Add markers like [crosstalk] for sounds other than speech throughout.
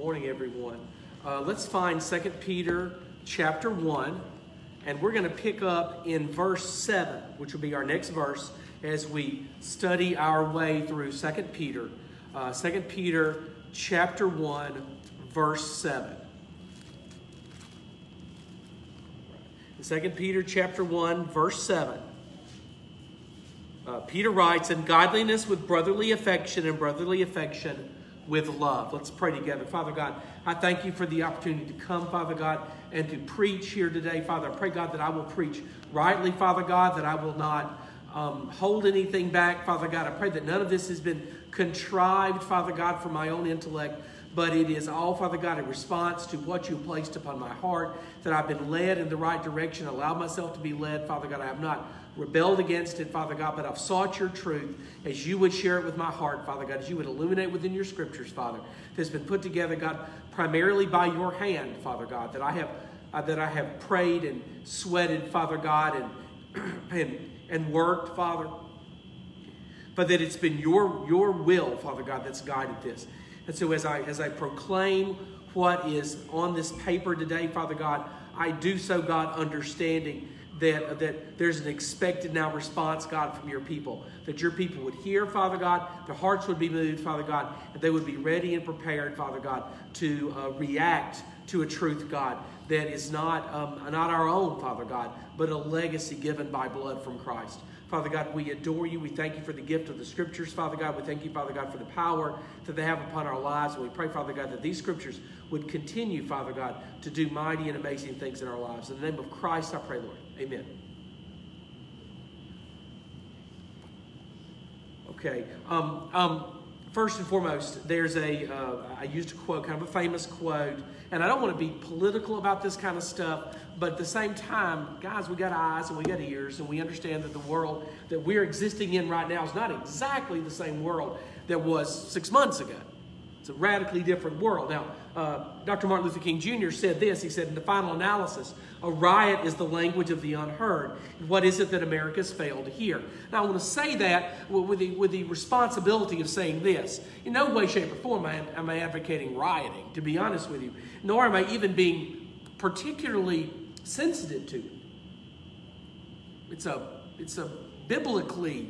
morning, everyone. Uh, let's find 2 Peter chapter 1, and we're going to pick up in verse 7, which will be our next verse as we study our way through 2 Peter. Uh, 2 Peter chapter 1, verse 7. 2 Peter chapter 1, verse 7. Uh, Peter writes, "In godliness with brotherly affection, and brotherly affection with love. Let's pray together. Father God, I thank you for the opportunity to come, Father God, and to preach here today. Father, I pray, God, that I will preach rightly, Father God, that I will not um, hold anything back, Father God. I pray that none of this has been contrived, Father God, for my own intellect, but it is all, Father God, a response to what you placed upon my heart, that I've been led in the right direction, allowed myself to be led, Father God. I have not rebelled against it, Father God, but I've sought your truth as you would share it with my heart, Father God, as you would illuminate within your scriptures, Father, that's been put together, God, primarily by your hand, Father God, that I have uh, that I have prayed and sweated, Father God, and [clears throat] and and worked, Father. But that it's been your your will, Father God, that's guided this. And so as I as I proclaim what is on this paper today, Father God, I do so, God, understanding that, that there's an expected now response, God, from your people. That your people would hear, Father God, their hearts would be moved, Father God, and they would be ready and prepared, Father God, to uh, react to a truth, God, that is not, um, not our own, Father God, but a legacy given by blood from Christ. Father God, we adore you. We thank you for the gift of the scriptures, Father God. We thank you, Father God, for the power that they have upon our lives. And we pray, Father God, that these scriptures would continue, Father God, to do mighty and amazing things in our lives. In the name of Christ, I pray, Lord. Amen. Okay. Um, um, first and foremost, there's a. Uh, I used a quote, kind of a famous quote, and I don't want to be political about this kind of stuff, but at the same time, guys, we got eyes and we got ears, and we understand that the world that we're existing in right now is not exactly the same world that was six months ago. A radically different world. Now, uh, Dr. Martin Luther King Jr. said this. He said, in the final analysis, a riot is the language of the unheard. What is it that America's failed to hear? Now, I want to say that with the, with the responsibility of saying this. In no way, shape, or form am I advocating rioting, to be honest with you, nor am I even being particularly sensitive to it. It's a, it's a biblically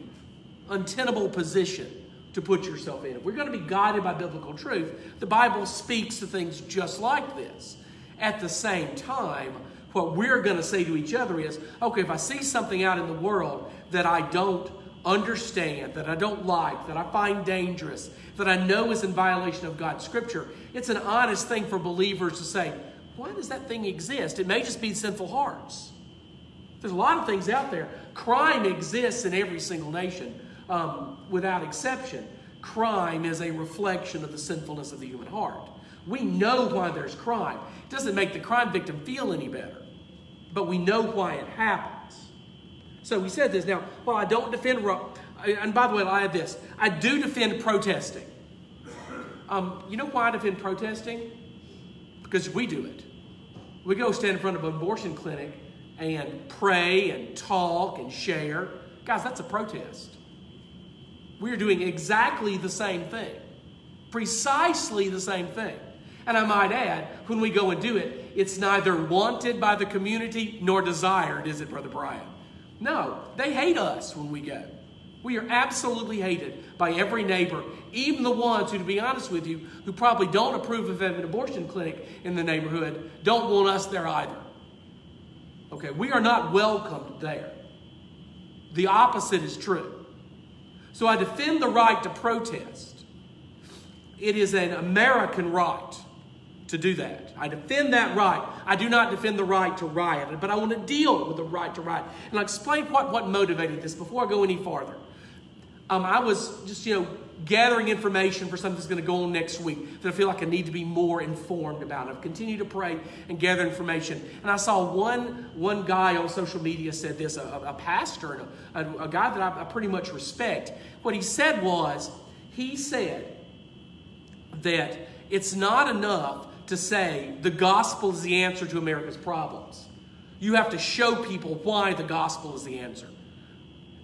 untenable position to put yourself in. If we're going to be guided by biblical truth, the Bible speaks to things just like this. At the same time, what we're going to say to each other is okay, if I see something out in the world that I don't understand, that I don't like, that I find dangerous, that I know is in violation of God's scripture, it's an honest thing for believers to say, why does that thing exist? It may just be sinful hearts. There's a lot of things out there. Crime exists in every single nation um, without exception, crime is a reflection of the sinfulness of the human heart. We know why there's crime. It doesn't make the crime victim feel any better, but we know why it happens. So we said this. Now, while I don't defend, and by the way, I have this I do defend protesting. Um, you know why I defend protesting? Because we do it. We go stand in front of an abortion clinic and pray and talk and share. Guys, that's a protest. We're doing exactly the same thing, precisely the same thing. And I might add, when we go and do it, it's neither wanted by the community nor desired, is it, Brother Brian? No, they hate us when we go. We are absolutely hated by every neighbor, even the ones who, to be honest with you, who probably don't approve of having an abortion clinic in the neighborhood, don't want us there either. Okay, we are not welcomed there. The opposite is true. So I defend the right to protest. It is an American right to do that. I defend that right. I do not defend the right to riot, but I want to deal with the right to riot. And I'll explain what, what motivated this before I go any farther. Um, I was just, you know, gathering information for something that's going to go on next week that I feel like I need to be more informed about. I've continued to pray and gather information. And I saw one, one guy on social media said this, a, a pastor, a, a, a guy that I, I pretty much respect. What he said was, he said that it's not enough to say the gospel is the answer to America's problems. You have to show people why the gospel is the answer.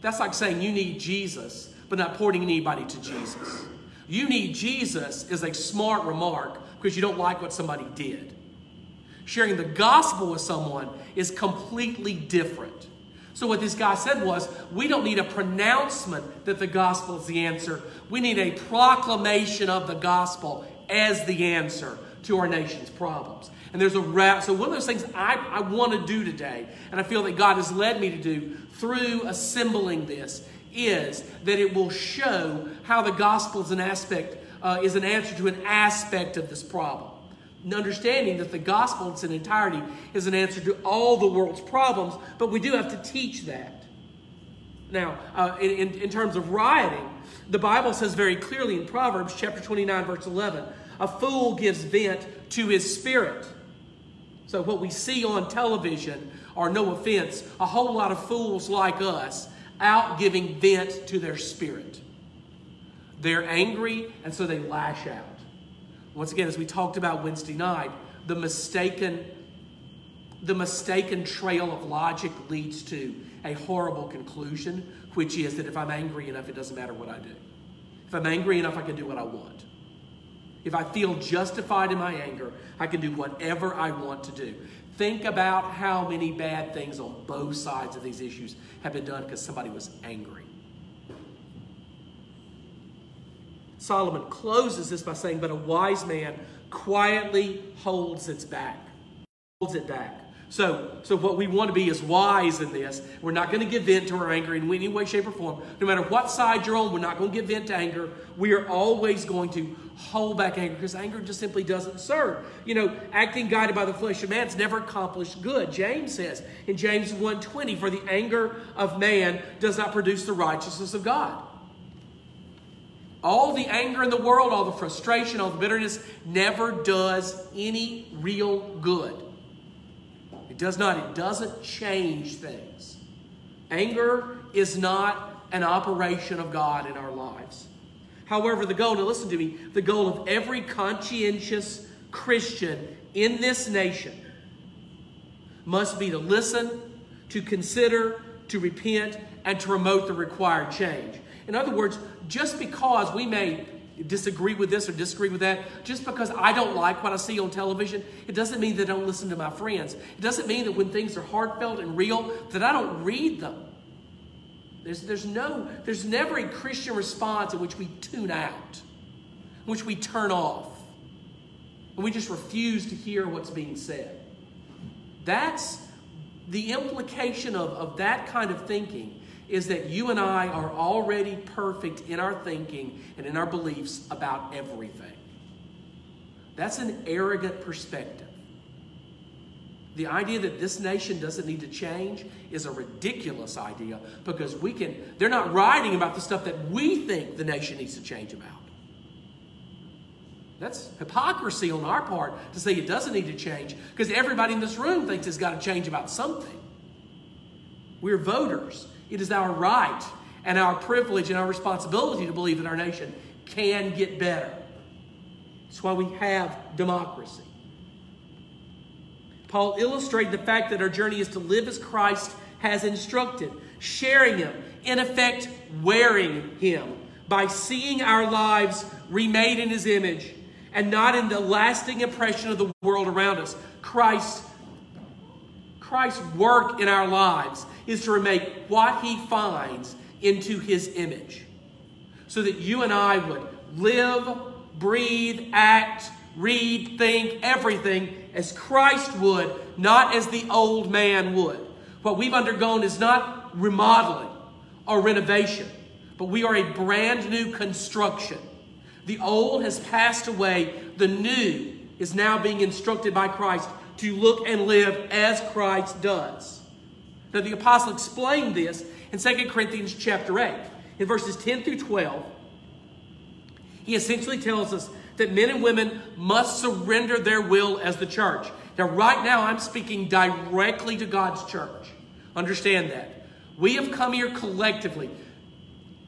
That's like saying you need Jesus but not pointing anybody to Jesus. You need Jesus is a smart remark, because you don't like what somebody did. Sharing the gospel with someone is completely different. So, what this guy said was, we don't need a pronouncement that the gospel is the answer. We need a proclamation of the gospel as the answer to our nation's problems. And there's a wrap. So, one of those things I, I want to do today, and I feel that God has led me to do through assembling this, is that it will show how the gospel is an aspect, uh, is an answer to an aspect of this problem. And understanding that the gospel in its entirety is an answer to all the world's problems, but we do have to teach that. Now, uh, in, in, terms of rioting, the Bible says very clearly in Proverbs chapter 29, verse 11, a fool gives vent to his spirit. So, what we see on television are, no offense, a whole lot of fools like us out giving vent to their spirit. They're angry, and so they lash out. Once again, as we talked about Wednesday night, the mistaken, the mistaken trail of logic leads to a horrible conclusion, which is that if I'm angry enough, it doesn't matter what I do. If I'm angry enough, I can do what I want. If I feel justified in my anger, I can do whatever I want to do. Think about how many bad things on both sides of these issues have been done because somebody was angry. Solomon closes this by saying, But a wise man quietly holds its back. Holds it back. So, so what we want to be is wise in this. We're not going to give vent to our anger in any way, shape, or form. No matter what side you're on, we're not going to give vent to anger. We are always going to hold back anger because anger just simply doesn't serve. You know, acting guided by the flesh of man has never accomplished good. James says in James 1:20, "For the anger of man does not produce the righteousness of God." All the anger in the world, all the frustration, all the bitterness never does any real good. It does not, it doesn't change things. Anger is not an operation of God in our lives. However, the goal, now listen to me, the goal of every conscientious Christian in this nation must be to listen, to consider, to repent, and to promote the required change. In other words, just because we may disagree with this or disagree with that. Just because I don't like what I see on television, it doesn't mean that I don't listen to my friends. It doesn't mean that when things are heartfelt and real, that I don't read them. There's, there's, no, there's never a Christian response in which we tune out, in which we turn off, and we just refuse to hear what's being said. That's the implication of, of that kind of thinking is that you and I are already perfect in our thinking and in our beliefs about everything. That's an arrogant perspective. The idea that this nation doesn't need to change is a ridiculous idea because we can, they're not writing about the stuff that we think the nation needs to change about. That's hypocrisy on our part to say it doesn't need to change because everybody in this room thinks it's got to change about something. We're voters. It is our right and our privilege and our responsibility to believe that our nation can get better. That's why we have democracy. Paul illustrated the fact that our journey is to live as Christ has instructed, sharing Him, in effect, wearing Him by seeing our lives remade in His image and not in the lasting impression of the world around us. Christ, Christ's work in our lives is to remake what he finds into his image. So that you and I would live, breathe, act, read, think, everything as Christ would, not as the old man would. What we've undergone is not remodeling or renovation, but we are a brand new construction. The old has passed away, the new is now being instructed by Christ to look and live as Christ does. Now, the apostle explained this in 2 Corinthians chapter 8. In verses 10 through 12, he essentially tells us that men and women must surrender their will as the church. Now, right now, I'm speaking directly to God's church. Understand that. We have come here collectively,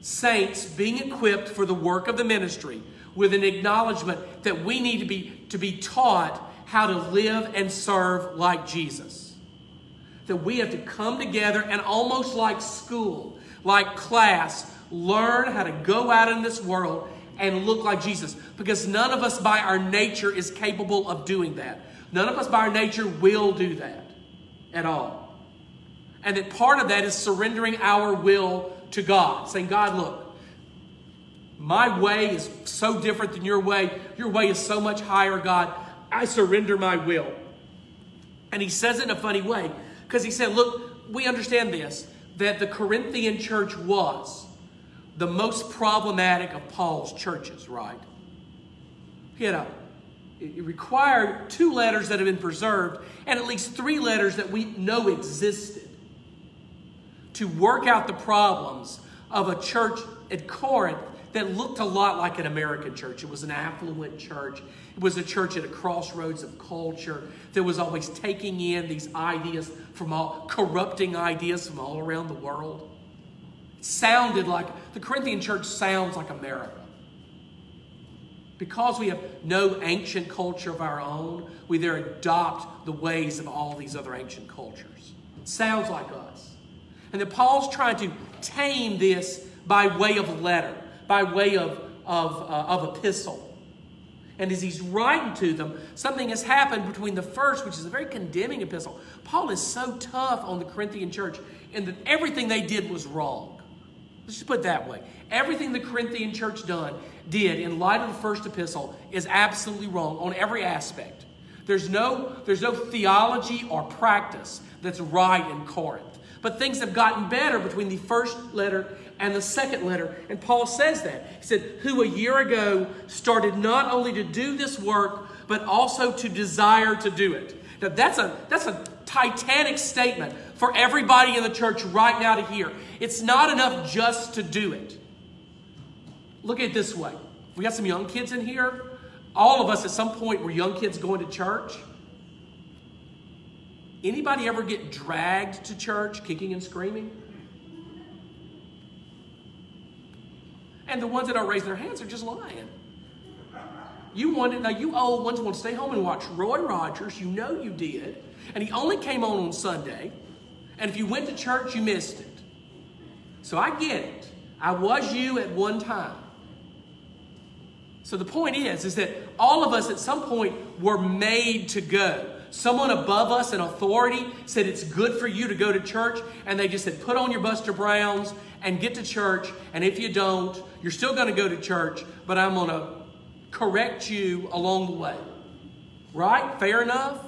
saints being equipped for the work of the ministry, with an acknowledgement that we need to be, to be taught how to live and serve like Jesus that we have to come together and almost like school, like class, learn how to go out in this world and look like Jesus because none of us by our nature is capable of doing that. None of us by our nature will do that at all. And that part of that is surrendering our will to God, saying, God, look, my way is so different than your way. Your way is so much higher, God. I surrender my will. And he says it in a funny way because he said, Look, we understand this that the Corinthian church was the most problematic of Paul's churches, right? He had a, it required two letters that have been preserved and at least three letters that we know existed to work out the problems of a church at Corinth that looked a lot like an American church. It was an affluent church. It was a church at a crossroads of culture that was always taking in these ideas from all, corrupting ideas from all around the world. It sounded like, the Corinthian church sounds like America. Because we have no ancient culture of our own, we there adopt the ways of all these other ancient cultures. It sounds like us. And that Paul's trying to tame this by way of letter by way of, of, uh, of epistle. And as he's writing to them, something has happened between the first, which is a very condemning epistle. Paul is so tough on the Corinthian church in that everything they did was wrong. Let's just put it that way. Everything the Corinthian church done did in light of the first epistle is absolutely wrong on every aspect. There's no, there's no theology or practice that's right in Corinth. But things have gotten better between the first letter and the second letter. And Paul says that. He said, Who a year ago started not only to do this work, but also to desire to do it. Now, that's a, that's a titanic statement for everybody in the church right now to hear. It's not enough just to do it. Look at it this way. We got some young kids in here. All of us at some point were young kids going to church. Anybody ever get dragged to church kicking and screaming? And the ones that are raising their hands are just lying. You wanted, now you old ones want to stay home and watch Roy Rogers. You know you did. And he only came on on Sunday. And if you went to church, you missed it. So I get it. I was you at one time. So the point is, is that all of us at some point were made to go. Someone above us in authority said it's good for you to go to church, and they just said, put on your Buster Browns and get to church. And if you don't, you're still going to go to church, but I'm going to correct you along the way. Right? Fair enough?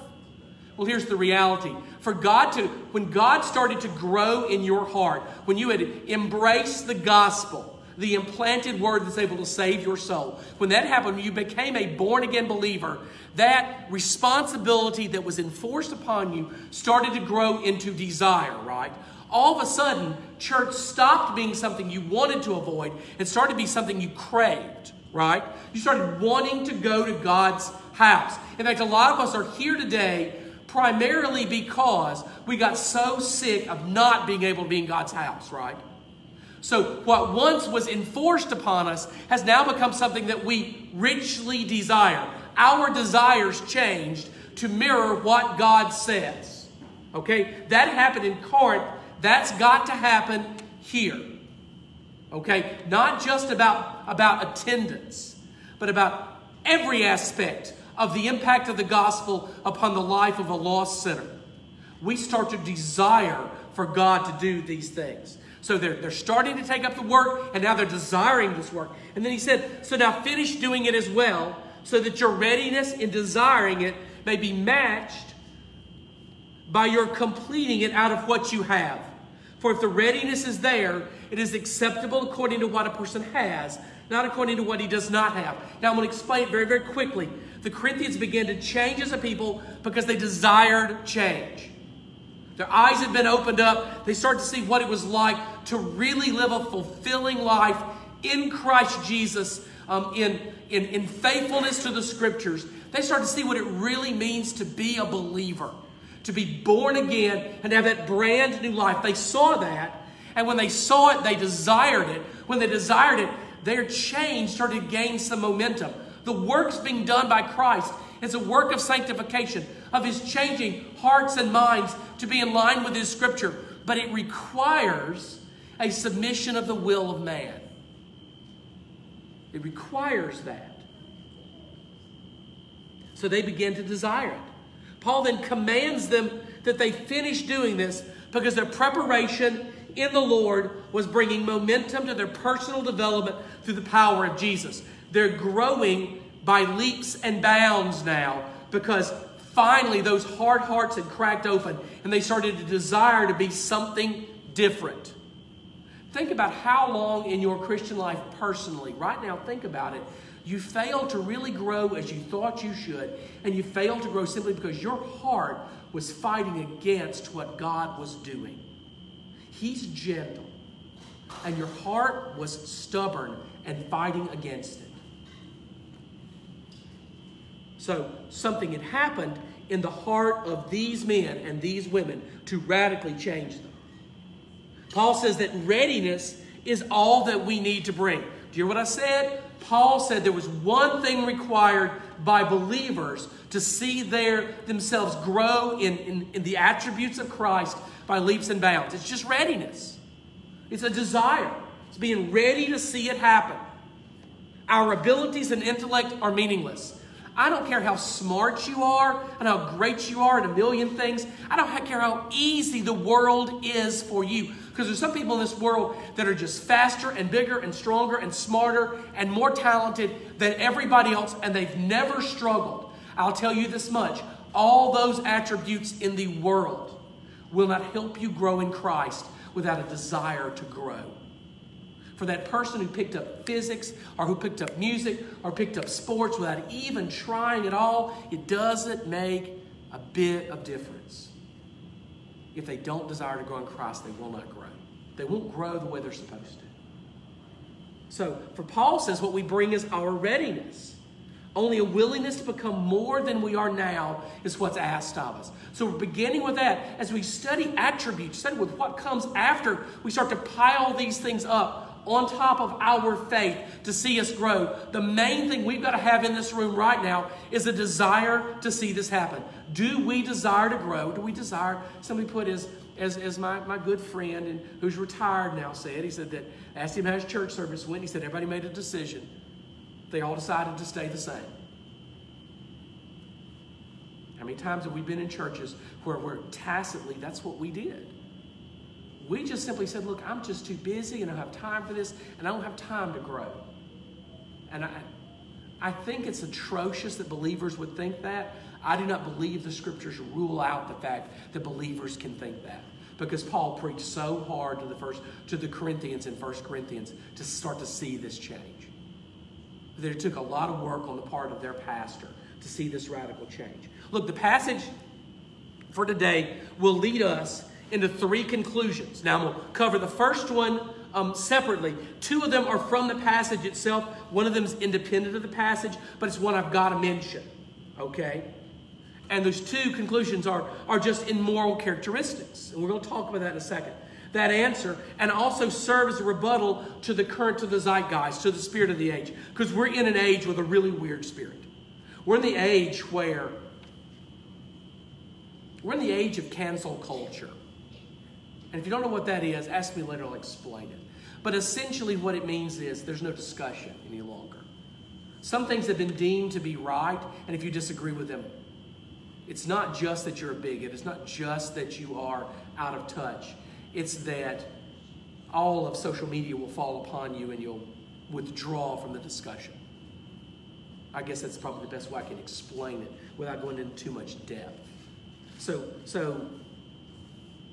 Well, here's the reality. For God to, when God started to grow in your heart, when you had embraced the gospel, the implanted word that's able to save your soul, when that happened, you became a born again believer, that responsibility that was enforced upon you started to grow into desire, right? All of a sudden, church stopped being something you wanted to avoid and started to be something you craved, right? You started wanting to go to God's house. In fact, a lot of us are here today primarily because we got so sick of not being able to be in God's house, right? So, what once was enforced upon us has now become something that we richly desire our desires changed to mirror what God says. Okay? That happened in Corinth. That's got to happen here. Okay? Not just about, about attendance, but about every aspect of the impact of the gospel upon the life of a lost sinner. We start to desire for God to do these things. So they're, they're starting to take up the work, and now they're desiring this work. And then he said, So now finish doing it as well, so that your readiness in desiring it may be matched by your completing it out of what you have. For if the readiness is there, it is acceptable according to what a person has, not according to what he does not have. Now, I'm going to explain it very, very quickly. The Corinthians began to change as a people because they desired change. Their eyes had been opened up. They started to see what it was like to really live a fulfilling life in Christ Jesus um, in, in, in faithfulness to the scriptures, they start to see what it really means to be a believer, to be born again and have that brand new life. They saw that, and when they saw it, they desired it. When they desired it, their change started to gain some momentum. The works being done by Christ is a work of sanctification, of His changing hearts and minds to be in line with His scripture, but it requires a submission of the will of man. It requires that. So they begin to desire it. Paul then commands them that they finish doing this because their preparation in the Lord was bringing momentum to their personal development through the power of Jesus. They're growing by leaps and bounds now because finally those hard hearts had cracked open and they started to desire to be something different. Think about how long in your Christian life personally, right now, think about it. You failed to really grow as you thought you should, and you failed to grow simply because your heart was fighting against what God was doing. He's gentle, and your heart was stubborn and fighting against. So, something had happened in the heart of these men and these women to radically change them. Paul says that readiness is all that we need to bring. Do you hear what I said? Paul said there was one thing required by believers to see their themselves grow in, in, in the attributes of Christ by leaps and bounds. It's just readiness. It's a desire. It's being ready to see it happen. Our abilities and intellect are meaningless. I don't care how smart you are and how great you are at a million things. I don't care how easy the world is for you. Because there's some people in this world that are just faster and bigger and stronger and smarter and more talented than everybody else, and they've never struggled. I'll tell you this much all those attributes in the world will not help you grow in Christ without a desire to grow. For that person who picked up physics or who picked up music or picked up sports without even trying at all, it doesn't make a bit of difference. If they don't desire to grow in Christ, they will not grow. They won't grow the way they're supposed to. So, for Paul says, what we bring is our readiness. Only a willingness to become more than we are now is what's asked of us. So we're beginning with that. As we study attributes, study with what comes after, we start to pile these things up on top of our faith to see us grow. The main thing we've got to have in this room right now is a desire to see this happen. Do we desire to grow? Do we desire? Somebody put his as, as my, my good friend and who's retired now said, he said that asked him how his church service went. He said everybody made a decision. They all decided to stay the same. How many times have we been in churches where we're tacitly, that's what we did? We just simply said, look, I'm just too busy and I don't have time for this and I don't have time to grow. And I, I think it's atrocious that believers would think that. I do not believe the scriptures rule out the fact that believers can think that. Because Paul preached so hard to the first to the Corinthians in 1 Corinthians to start to see this change. That it took a lot of work on the part of their pastor to see this radical change. Look, the passage for today will lead us into three conclusions. Now, I'm going to cover the first one um, separately. Two of them are from the passage itself. One of them is independent of the passage, but it's one I've got to mention. Okay? And those two conclusions are, are just in moral characteristics. And we're going to talk about that in a second. That answer, and also serve as a rebuttal to the current, to the zeitgeist, to the spirit of the age. Because we're in an age with a really weird spirit. We're in the age where, we're in the age of cancel culture. And if you don't know what that is, ask me later, I'll explain it. But essentially, what it means is there's no discussion any longer. Some things have been deemed to be right, and if you disagree with them, it's not just that you're a bigot, it's not just that you are out of touch. It's that all of social media will fall upon you and you'll withdraw from the discussion. I guess that's probably the best way I can explain it without going into too much depth. So, so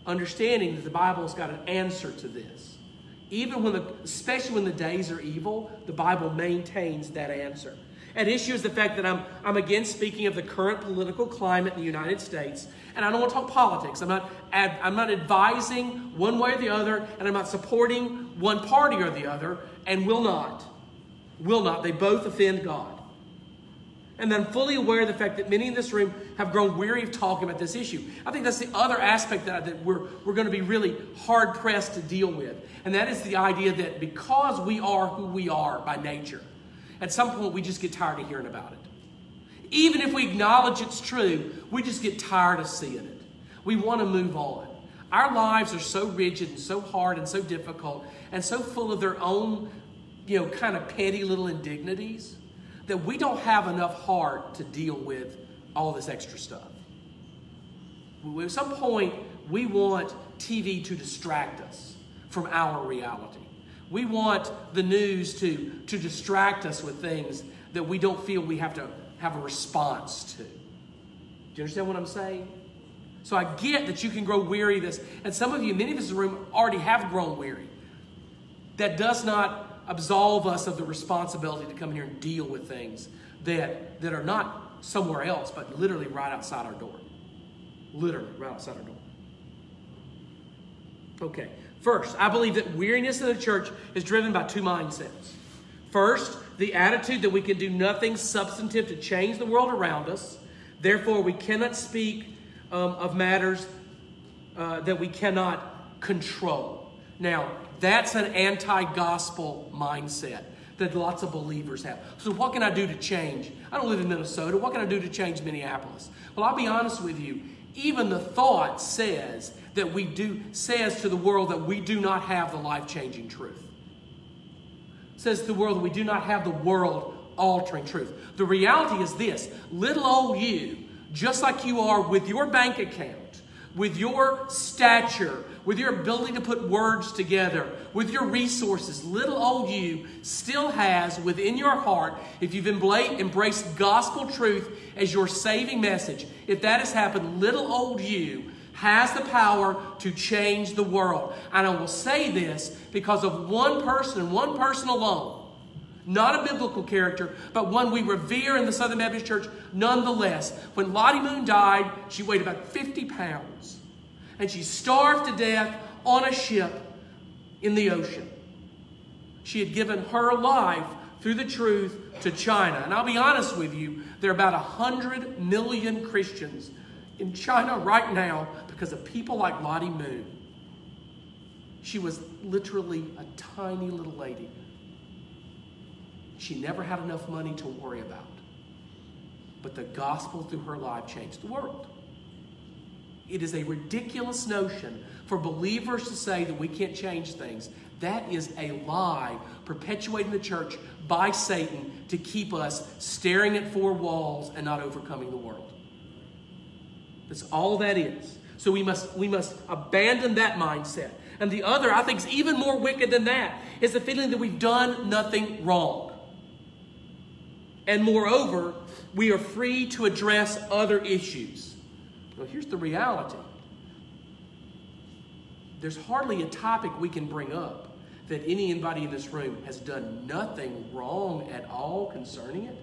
understanding that the Bible's got an answer to this. Even when the, especially when the days are evil, the Bible maintains that answer. At issue is the fact that I'm, I'm again speaking of the current political climate in the United States. And I don't want to talk politics. I'm not, ad, I'm not advising one way or the other, and I'm not supporting one party or the other, and will not. Will not. They both offend God. And then fully aware of the fact that many in this room have grown weary of talking about this issue. I think that's the other aspect that, that we're, we're going to be really hard pressed to deal with. And that is the idea that because we are who we are by nature, at some point we just get tired of hearing about it. Even if we acknowledge it's true, we just get tired of seeing it. We want to move on. Our lives are so rigid and so hard and so difficult and so full of their own you know, kind of petty little indignities that we don't have enough heart to deal with all this extra stuff. At some point, we want TV to distract us from our reality. We want the news to, to distract us with things that we don't feel we have to have a response to. Do you understand what I'm saying? So I get that you can grow weary of this. And some of you, many of us in the room, already have grown weary. That does not absolve us of the responsibility to come in here and deal with things that, that are not somewhere else, but literally right outside our door. Literally right outside our door. Okay. First, I believe that weariness in the church is driven by two mindsets. First, the attitude that we can do nothing substantive to change the world around us. Therefore, we cannot speak um, of matters uh, that we cannot control. Now, that's an anti gospel mindset that lots of believers have. So, what can I do to change? I don't live in Minnesota. What can I do to change Minneapolis? Well, I'll be honest with you. Even the thought says that we do, says to the world that we do not have the life changing truth. says to the world that we do not have the world altering truth. The reality is this little old you, just like you are with your bank account, with your stature, with your ability to put words together, with your resources, little old you still has within your heart, if you've embraced gospel truth as your saving message, if that has happened, little old you has the power to change the world. And I will say this because of one person, one person alone. Not a biblical character, but one we revere in the Southern Baptist Church nonetheless. When Lottie Moon died, she weighed about 50 pounds. And she starved to death on a ship in the ocean. She had given her life through the truth to China. And I'll be honest with you, there are about 100 million Christians in China right now because of people like Lottie Moon. She was literally a tiny little lady. She never had enough money to worry about. But the gospel through her life changed the world. It is a ridiculous notion for believers to say that we can't change things. That is a lie perpetuated in the church by Satan to keep us staring at four walls and not overcoming the world. That's all that is. So we must, we must abandon that mindset. And the other, I think, is even more wicked than that, is the feeling that we've done nothing wrong. And moreover, we are free to address other issues. Well, here's the reality there's hardly a topic we can bring up that anybody in this room has done nothing wrong at all concerning it.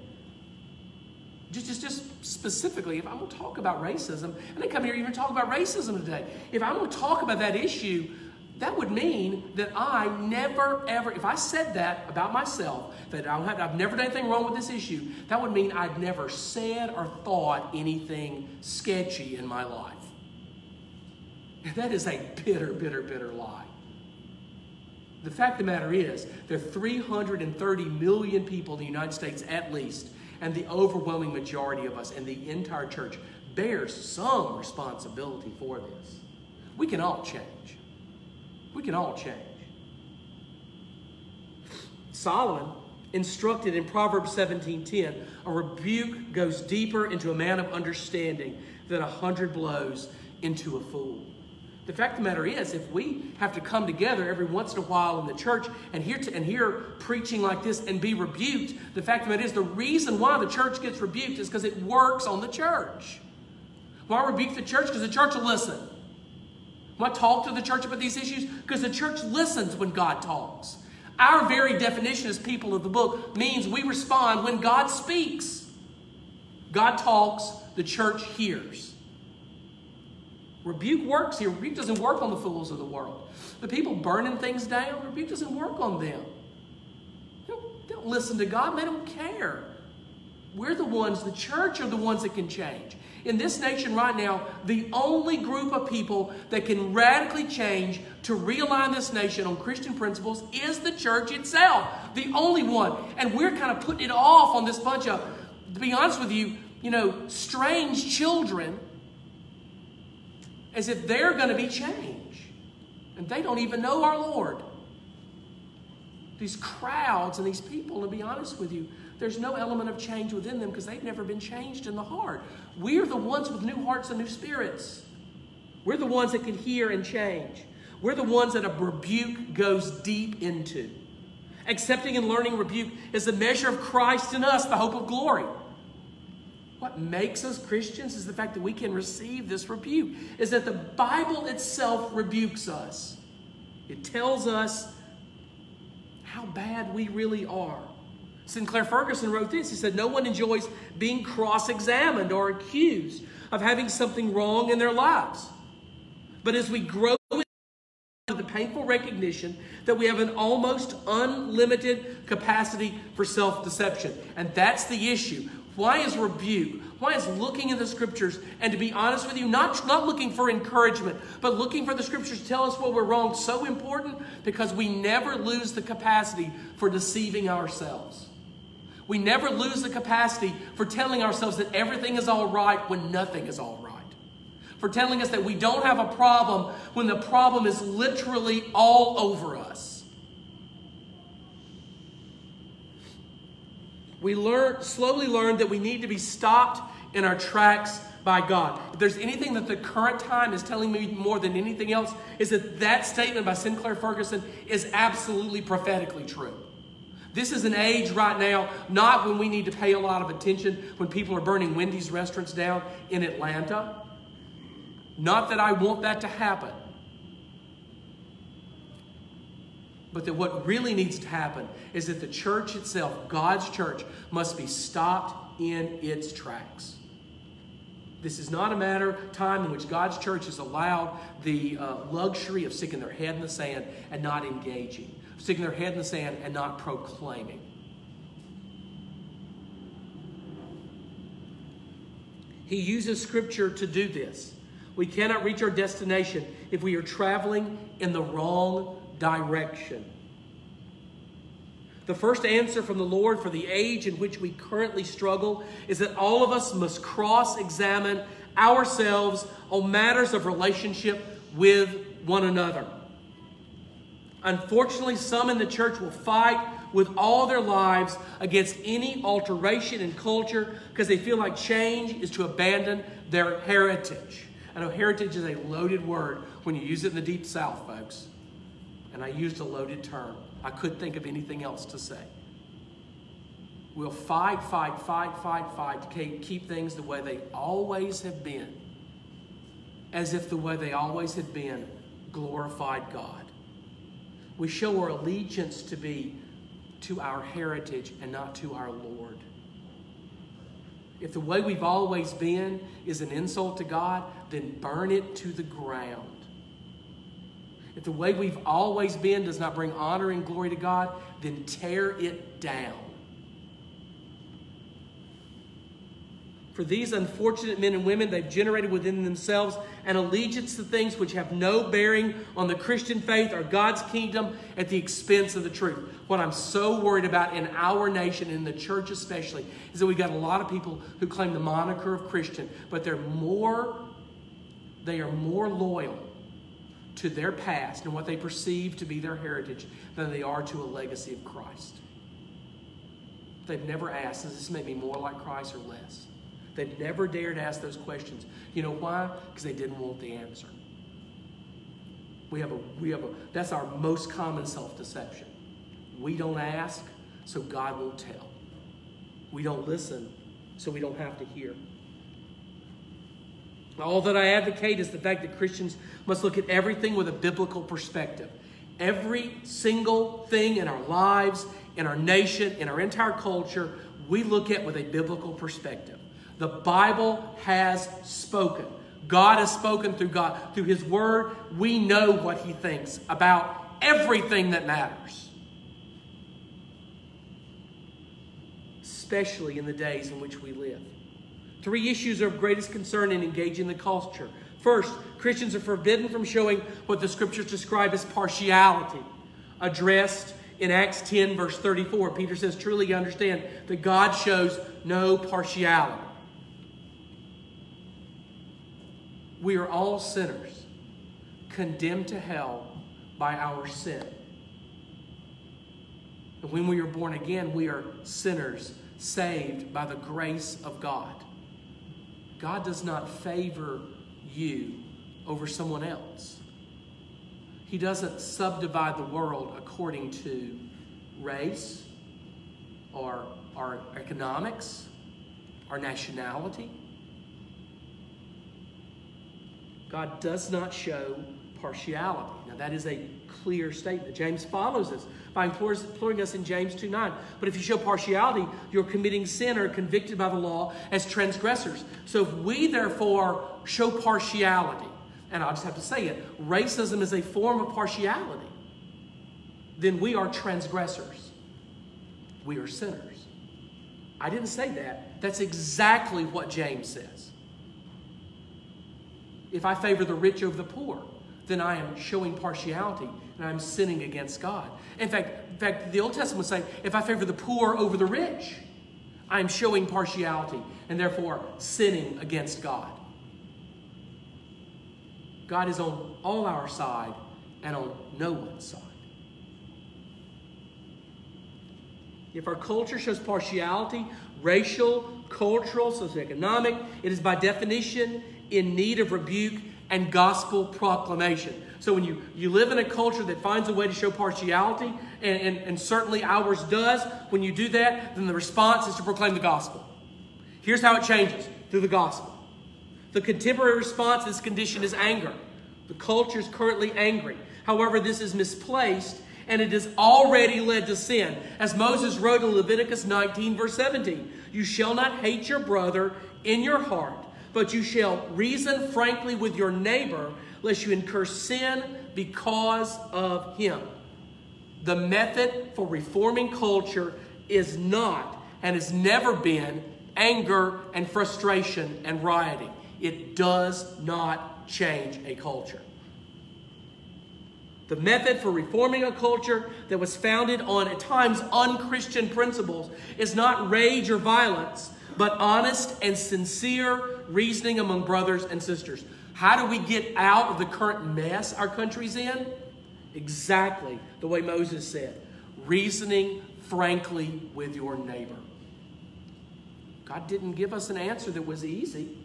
Just, just, just specifically, if I'm going to talk about racism, I come here even talk about racism today, if I'm going to talk about that issue, that would mean that I never ever, if I said that about myself, that I have, I've never done anything wrong with this issue, that would mean I'd never said or thought anything sketchy in my life. That is a bitter, bitter, bitter lie. The fact of the matter is, there are 330 million people in the United States at least and the overwhelming majority of us and the entire church bears some responsibility for this. We can all change. We can all change. Solomon instructed in Proverbs 17:10, a rebuke goes deeper into a man of understanding than a hundred blows into a fool. The fact of the matter is, if we have to come together every once in a while in the church and hear, to, and hear preaching like this and be rebuked, the fact of it is, the reason why the church gets rebuked is because it works on the church. Why rebuke the church? Because the church will listen. Why talk to the church about these issues? Because the church listens when God talks. Our very definition as people of the book means we respond when God speaks. God talks, the church hears. Rebuke works here. Rebuke doesn't work on the fools of the world. The people burning things down, rebuke doesn't work on them. They don't, they don't listen to God, they don't care. We're the ones, the church are the ones that can change. In this nation right now, the only group of people that can radically change to realign this nation on Christian principles is the church itself. The only one. And we're kind of putting it off on this bunch of, to be honest with you, you know, strange children as if they're going to be changed. And they don't even know our Lord. these crowds and these people, to be honest with you, there's no element of change within them because they've never been changed in the heart. We're the ones with new hearts and new spirits. We're the ones that can hear and change. We're the ones that a rebuke goes deep into. Accepting and learning rebuke is the measure of Christ in us, the hope of glory. What makes us Christians is the fact that we can receive this rebuke, is that the Bible itself rebukes us. It tells us how bad we really are. Sinclair Ferguson wrote this. He said, No one enjoys being cross examined or accused of having something wrong in their lives. But as we grow to the painful recognition that we have an almost unlimited capacity for self deception. And that's the issue. Why is rebuke? Why is looking in the scriptures and to be honest with you, not, not looking for encouragement, but looking for the scriptures to tell us what we're wrong so important? Because we never lose the capacity for deceiving ourselves. We never lose the capacity for telling ourselves that everything is all right when nothing is all right. For telling us that we don't have a problem when the problem is literally all over us. we learn, slowly learned that we need to be stopped in our tracks by God. If there's anything that the current time is telling me more than anything else, is that that statement by Sinclair Ferguson is absolutely prophetically true. This is an age right now, not when we need to pay a lot of attention when people are burning Wendy's restaurants down in Atlanta. Not that I want that to happen. But that what really needs to happen is that the church itself, God's church, must be stopped in its tracks. This is not a matter of time in which God's church is allowed the uh, luxury of sticking their head in the sand and not engaging, sticking their head in the sand and not proclaiming. He uses Scripture to do this. We cannot reach our destination if we are traveling in the wrong direction. The first answer from the Lord for the age in which we currently struggle is that all of us must cross examine ourselves on matters of relationship with one another. Unfortunately, some in the church will fight with all their lives against any alteration in culture because they feel like change is to abandon their heritage. I know heritage is a loaded word when you use it in the deep south, folks and I used a loaded term. I couldn't think of anything else to say. We'll fight, fight, fight, fight, fight to keep things the way they always have been, as if the way they always had been glorified God. We show our allegiance to be to our heritage and not to our Lord. If the way we've always been is an insult to God, then burn it to the ground. If the way we've always been does not bring honor and glory to God, then tear it down. For these unfortunate men and women, they've generated within themselves an allegiance to things which have no bearing on the Christian faith or God's kingdom at the expense of the truth. What I'm so worried about in our nation, in the church especially, is that we've got a lot of people who claim the moniker of Christian, but they're more, they are more loyal to their past and what they perceive to be their heritage than they are to a legacy of Christ. They've never asked, does this make me more like Christ or less? They've never dared ask those questions. You know why? Because they didn't want the answer. We have a, we have a, that's our most common self-deception. We don't ask, so God won't tell. We don't listen, so we don't have to hear. All that I advocate is the fact that Christians must look at everything with a biblical perspective. Every single thing in our lives, in our nation, in our entire culture, we look at with a biblical perspective. The Bible has spoken. God has spoken through God, through His Word. We know what He thinks about everything that matters. Especially in the days in which we live. Three issues are of greatest concern in engaging the culture. First, Christians are forbidden from showing what the scriptures describe as partiality, addressed in Acts 10, verse 34. Peter says, Truly you understand that God shows no partiality. We are all sinners, condemned to hell by our sin. And when we are born again, we are sinners saved by the grace of God. God does not favor you over someone else. He doesn't subdivide the world according to race or, our economics our nationality. God does not show partiality. Now, that is a clear statement. James follows this by imploring us in James 2 9. But if you show partiality, you're committing sin or convicted by the law as transgressors. So if we therefore show partiality, and I'll just have to say it, racism is a form of partiality, then we are transgressors. We are sinners. I didn't say that. That's exactly what James says. If I favor the rich over the poor, then I am showing partiality and I'm sinning against God. In fact, in fact, the Old Testament would say, if I favor the poor over the rich, I'm showing partiality and therefore sinning against God. God is on all our side and on no one's side. If our culture shows partiality, racial, cultural, socioeconomic, it is by definition in need of rebuke and gospel proclamation. So when you, you live in a culture that finds a way to show partiality, and, and, and certainly ours does, when you do that, then the response is to proclaim the gospel. Here's how it changes through the gospel. The contemporary response to this condition is anger. The culture is currently angry. However, this is misplaced and it has already led to sin. As Moses wrote in Leviticus 19, verse 17, You shall not hate your brother in your heart, but you shall reason frankly with your neighbor, lest you incur sin because of him. The method for reforming culture is not and has never been anger and frustration and rioting. It does not change a culture. The method for reforming a culture that was founded on, at times, unchristian principles is not rage or violence, but honest and sincere reasoning among brothers and sisters. How do we get out of the current mess our country's in? Exactly the way Moses said reasoning frankly with your neighbor. God didn't give us an answer that was easy,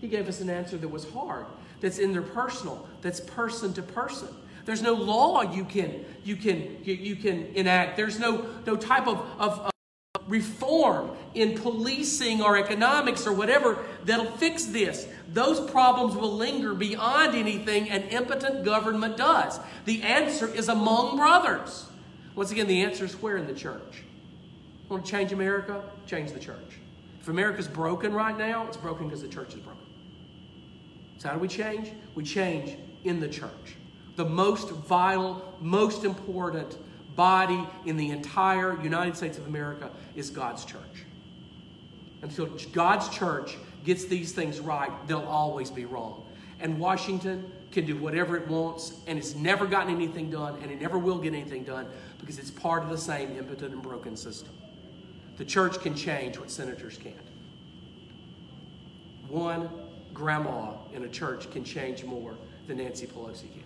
He gave us an answer that was hard, that's interpersonal, that's person to person. There's no law you can you can you, can enact. There's no no type of, of reform in policing or economics or whatever that'll fix this. Those problems will linger beyond anything an impotent government does. The answer is among brothers. Once again, the answer is where in the church? Want to change America? Change the church. If America's broken right now, it's broken because the church is broken. So, how do we change? We change in the church. The most vital, most important body in the entire United States of America is God's church. Until God's church gets these things right, they'll always be wrong. And Washington can do whatever it wants, and it's never gotten anything done, and it never will get anything done because it's part of the same impotent and broken system. The church can change what senators can't. One grandma in a church can change more than Nancy Pelosi can.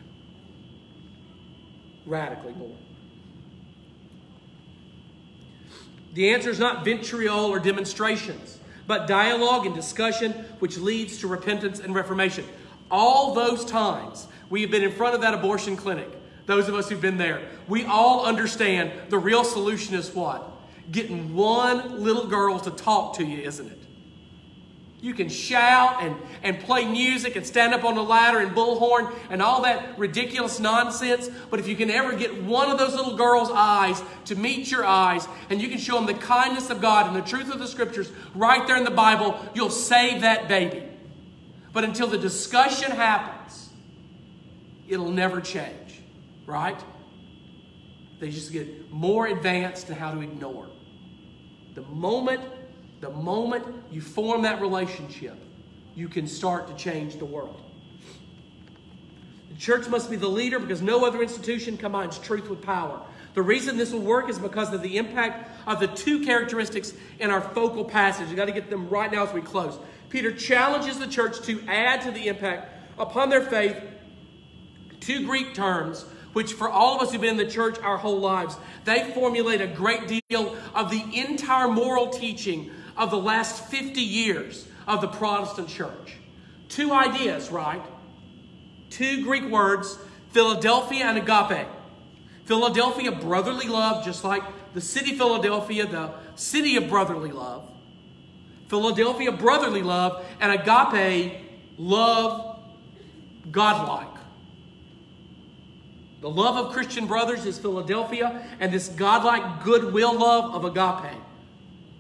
Radically more. The answer is not vitriol or demonstrations, but dialogue and discussion which leads to repentance and reformation. All those times we have been in front of that abortion clinic, those of us who've been there, we all understand the real solution is what? Getting one little girl to talk to you, isn't it? You can shout and, and play music and stand up on the ladder and bullhorn and all that ridiculous nonsense. But if you can ever get one of those little girls' eyes to meet your eyes and you can show them the kindness of God and the truth of the scriptures right there in the Bible, you'll save that baby. But until the discussion happens, it'll never change, right? They just get more advanced in how to ignore. The moment the moment you form that relationship, you can start to change the world. The church must be the leader because no other institution combines truth with power. The reason this will work is because of the impact of the two characteristics in our focal passage. We've got to get them right now as we close. Peter challenges the church to add to the impact upon their faith two Greek terms which for all of us who've been in the church our whole lives, they formulate a great deal of the entire moral teaching of the last 50 years of the Protestant church. Two ideas, right? Two Greek words, Philadelphia and agape. Philadelphia, brotherly love, just like the city Philadelphia, the city of brotherly love. Philadelphia, brotherly love, and agape, love, godlike. The love of Christian brothers is Philadelphia, and this godlike goodwill love of agape.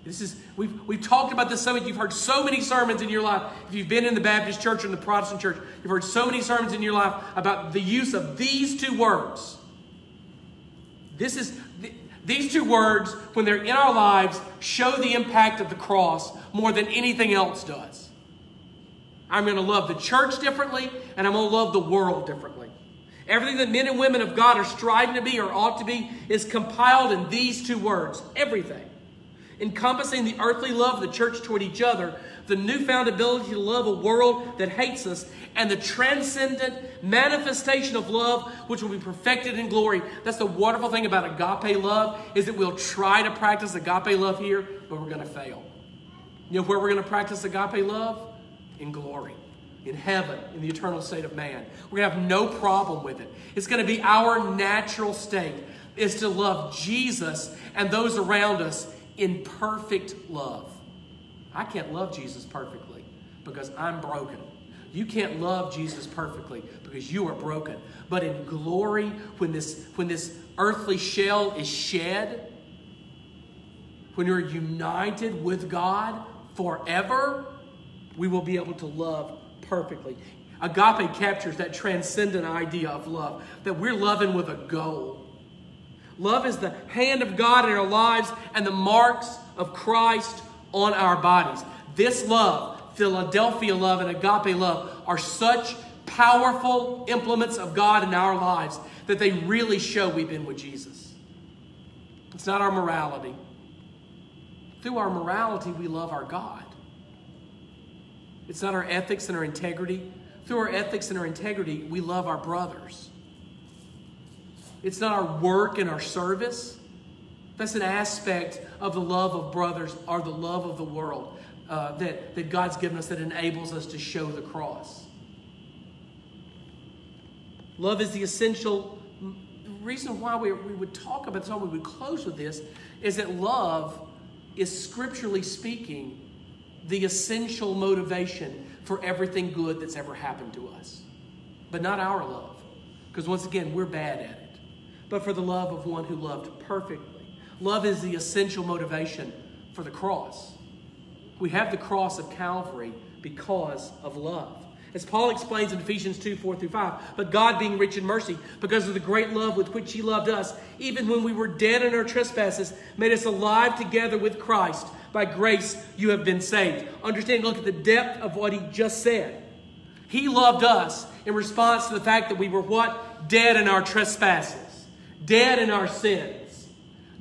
This is we've we've talked about this so much. You've heard so many sermons in your life. If you've been in the Baptist church or in the Protestant church, you've heard so many sermons in your life about the use of these two words. This is these two words, when they're in our lives, show the impact of the cross more than anything else does. I'm going to love the church differently, and I'm going to love the world differently. Everything that men and women of God are striving to be or ought to be is compiled in these two words everything. Encompassing the earthly love of the church toward each other, the newfound ability to love a world that hates us, and the transcendent manifestation of love which will be perfected in glory. That's the wonderful thing about agape love is that we'll try to practice agape love here, but we're going to fail. You know where we're going to practice agape love? In glory in heaven, in the eternal state of man. We're going to have no problem with it. It's going to be our natural state is to love Jesus and those around us in perfect love. I can't love Jesus perfectly because I'm broken. You can't love Jesus perfectly because you are broken. But in glory, when this, when this earthly shell is shed, when you're united with God forever, we will be able to love perfectly. Agape captures that transcendent idea of love, that we're loving with a goal. Love is the hand of God in our lives and the marks of Christ on our bodies. This love, Philadelphia love and agape love, are such powerful implements of God in our lives that they really show we've been with Jesus. It's not our morality. Through our morality, we love our God. It's not our ethics and our integrity. Through our ethics and our integrity, we love our brothers. It's not our work and our service. That's an aspect of the love of brothers or the love of the world uh, that, that God's given us that enables us to show the cross. Love is the essential reason why we, we would talk about this, why we would close with this, is that love is scripturally speaking the essential motivation for everything good that's ever happened to us. But not our love, because once again, we're bad at it. But for the love of one who loved perfectly. Love is the essential motivation for the cross. We have the cross of Calvary because of love. As Paul explains in Ephesians 2 4 through 5, but God being rich in mercy, because of the great love with which He loved us, even when we were dead in our trespasses, made us alive together with Christ. By grace you have been saved. Understand, look at the depth of what he just said. He loved us in response to the fact that we were what? Dead in our trespasses, dead in our sins.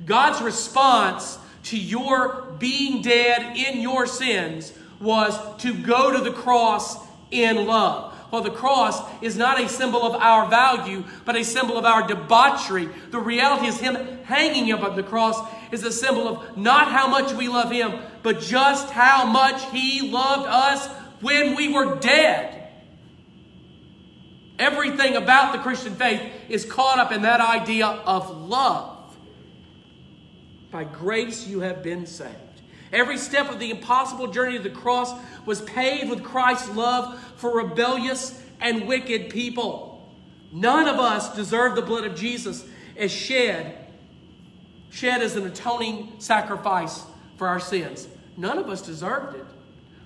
God's response to your being dead in your sins was to go to the cross in love. Well, the cross is not a symbol of our value, but a symbol of our debauchery. The reality is Him hanging up on the cross is a symbol of not how much we love Him, but just how much He loved us when we were dead. Everything about the Christian faith is caught up in that idea of love. By grace you have been saved. Every step of the impossible journey of the cross was paved with Christ's love for rebellious and wicked people. None of us deserve the blood of Jesus as shed, shed as an atoning sacrifice for our sins. None of us deserved it.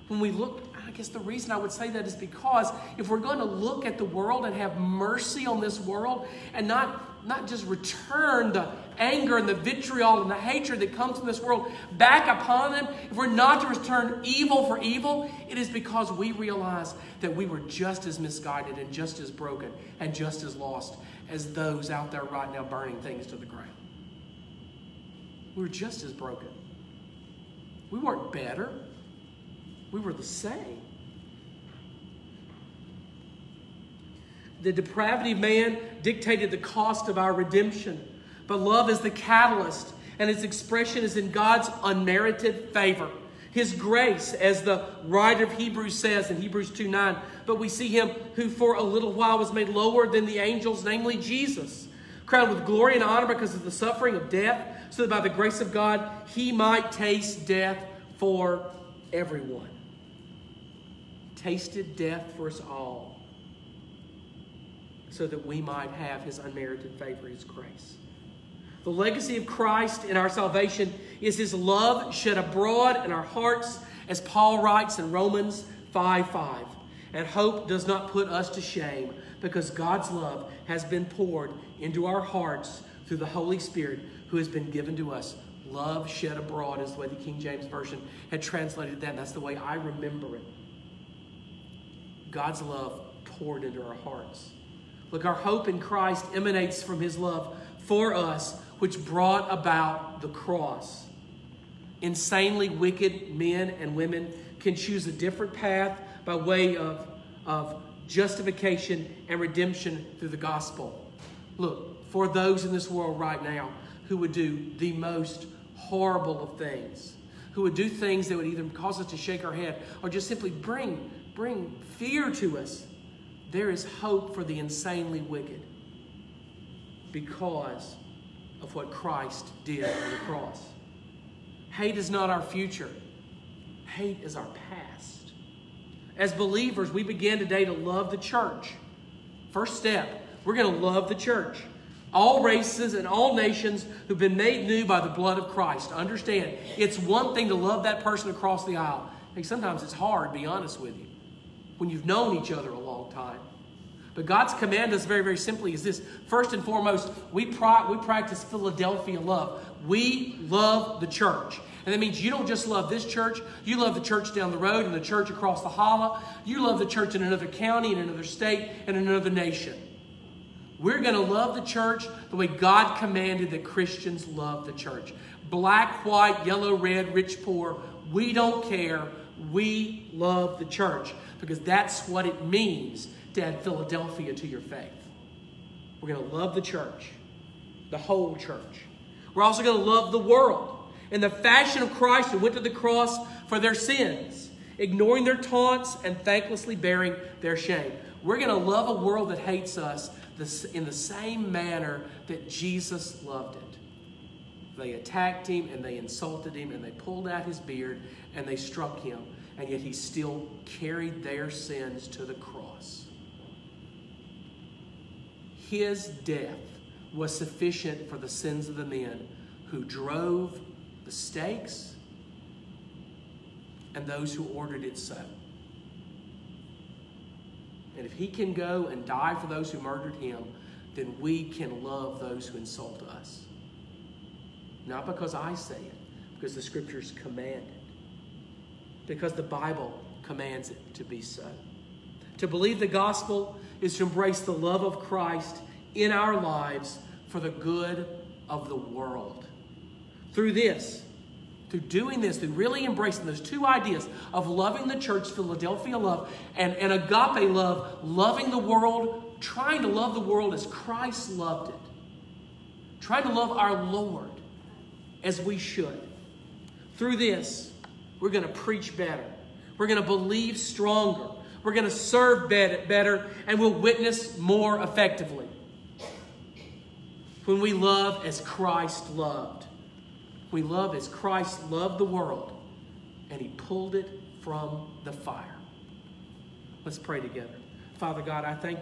When we look, I guess the reason I would say that is because if we're going to look at the world and have mercy on this world and not not just return the anger and the vitriol and the hatred that comes from this world back upon them, if we're not to return evil for evil, it is because we realize that we were just as misguided and just as broken and just as lost as those out there right now burning things to the ground. We were just as broken. We weren't better, we were the same. The depravity of man dictated the cost of our redemption. But love is the catalyst, and its expression is in God's unmerited favor. His grace, as the writer of Hebrews says in Hebrews 2 9. But we see him who for a little while was made lower than the angels, namely Jesus, crowned with glory and honor because of the suffering of death, so that by the grace of God he might taste death for everyone. Tasted death for us all, so that we might have his unmerited favor, his grace. The legacy of Christ in our salvation is his love shed abroad in our hearts, as Paul writes in Romans 5 5. And hope does not put us to shame because God's love has been poured into our hearts through the Holy Spirit who has been given to us. Love shed abroad is the way the King James Version had translated that. That's the way I remember it. God's love poured into our hearts. Look, our hope in Christ emanates from his love for us which brought about the cross. Insanely wicked men and women can choose a different path by way of, of justification and redemption through the gospel. Look, for those in this world right now who would do the most horrible of things, who would do things that would either cause us to shake our head or just simply bring, bring fear to us, there is hope for the insanely wicked because of what Christ did on the cross. Hate is not our future, hate is our past. As believers, we begin today to love the church. First step, we're going to love the church. All races and all nations who've been made new by the blood of Christ. Understand, it's one thing to love that person across the aisle. Hey, sometimes it's hard, be honest with you, when you've known each other a time. But God's command us very, very simply is this. First and foremost, we, we practice Philadelphia love. We love the church. And that means you don't just love this church, you love the church down the road and the church across the holla. You love the church in another county, in another state, and in another nation. We're going to love the church the way God commanded that Christians love the church. Black, white, yellow, red, rich, poor, we don't care. We love the church because that's what it means to add Philadelphia to your faith. We're going to love the church, the whole church. We're also going to love the world in the fashion of Christ who went to the cross for their sins, ignoring their taunts and thanklessly bearing their shame. We're going to love a world that hates us in the same manner that Jesus loved it. They attacked him and they insulted him and they pulled out his beard and they struck him, and yet he still carried their sins to the cross his death was sufficient for the sins of the men who drove the stakes and those who ordered it so. And if he can go and die for those who murdered him, then we can love those who insult us. Not because I say it, because the scriptures command it. Because the Bible commands it to be so. To believe the gospel is to embrace the love of Christ in our lives for the good of the world. Through this, through doing this, through really embracing those two ideas of loving the church, Philadelphia love, and, and agape love, loving the world, trying to love the world as Christ loved it, trying to love our Lord as we should. Through this, we're going to preach better. We're going to believe stronger. We're going to serve better, and we'll witness more effectively. When we love as Christ loved, we love as Christ loved the world, and he pulled it from the fire. Let's pray together. Father God, I thank you.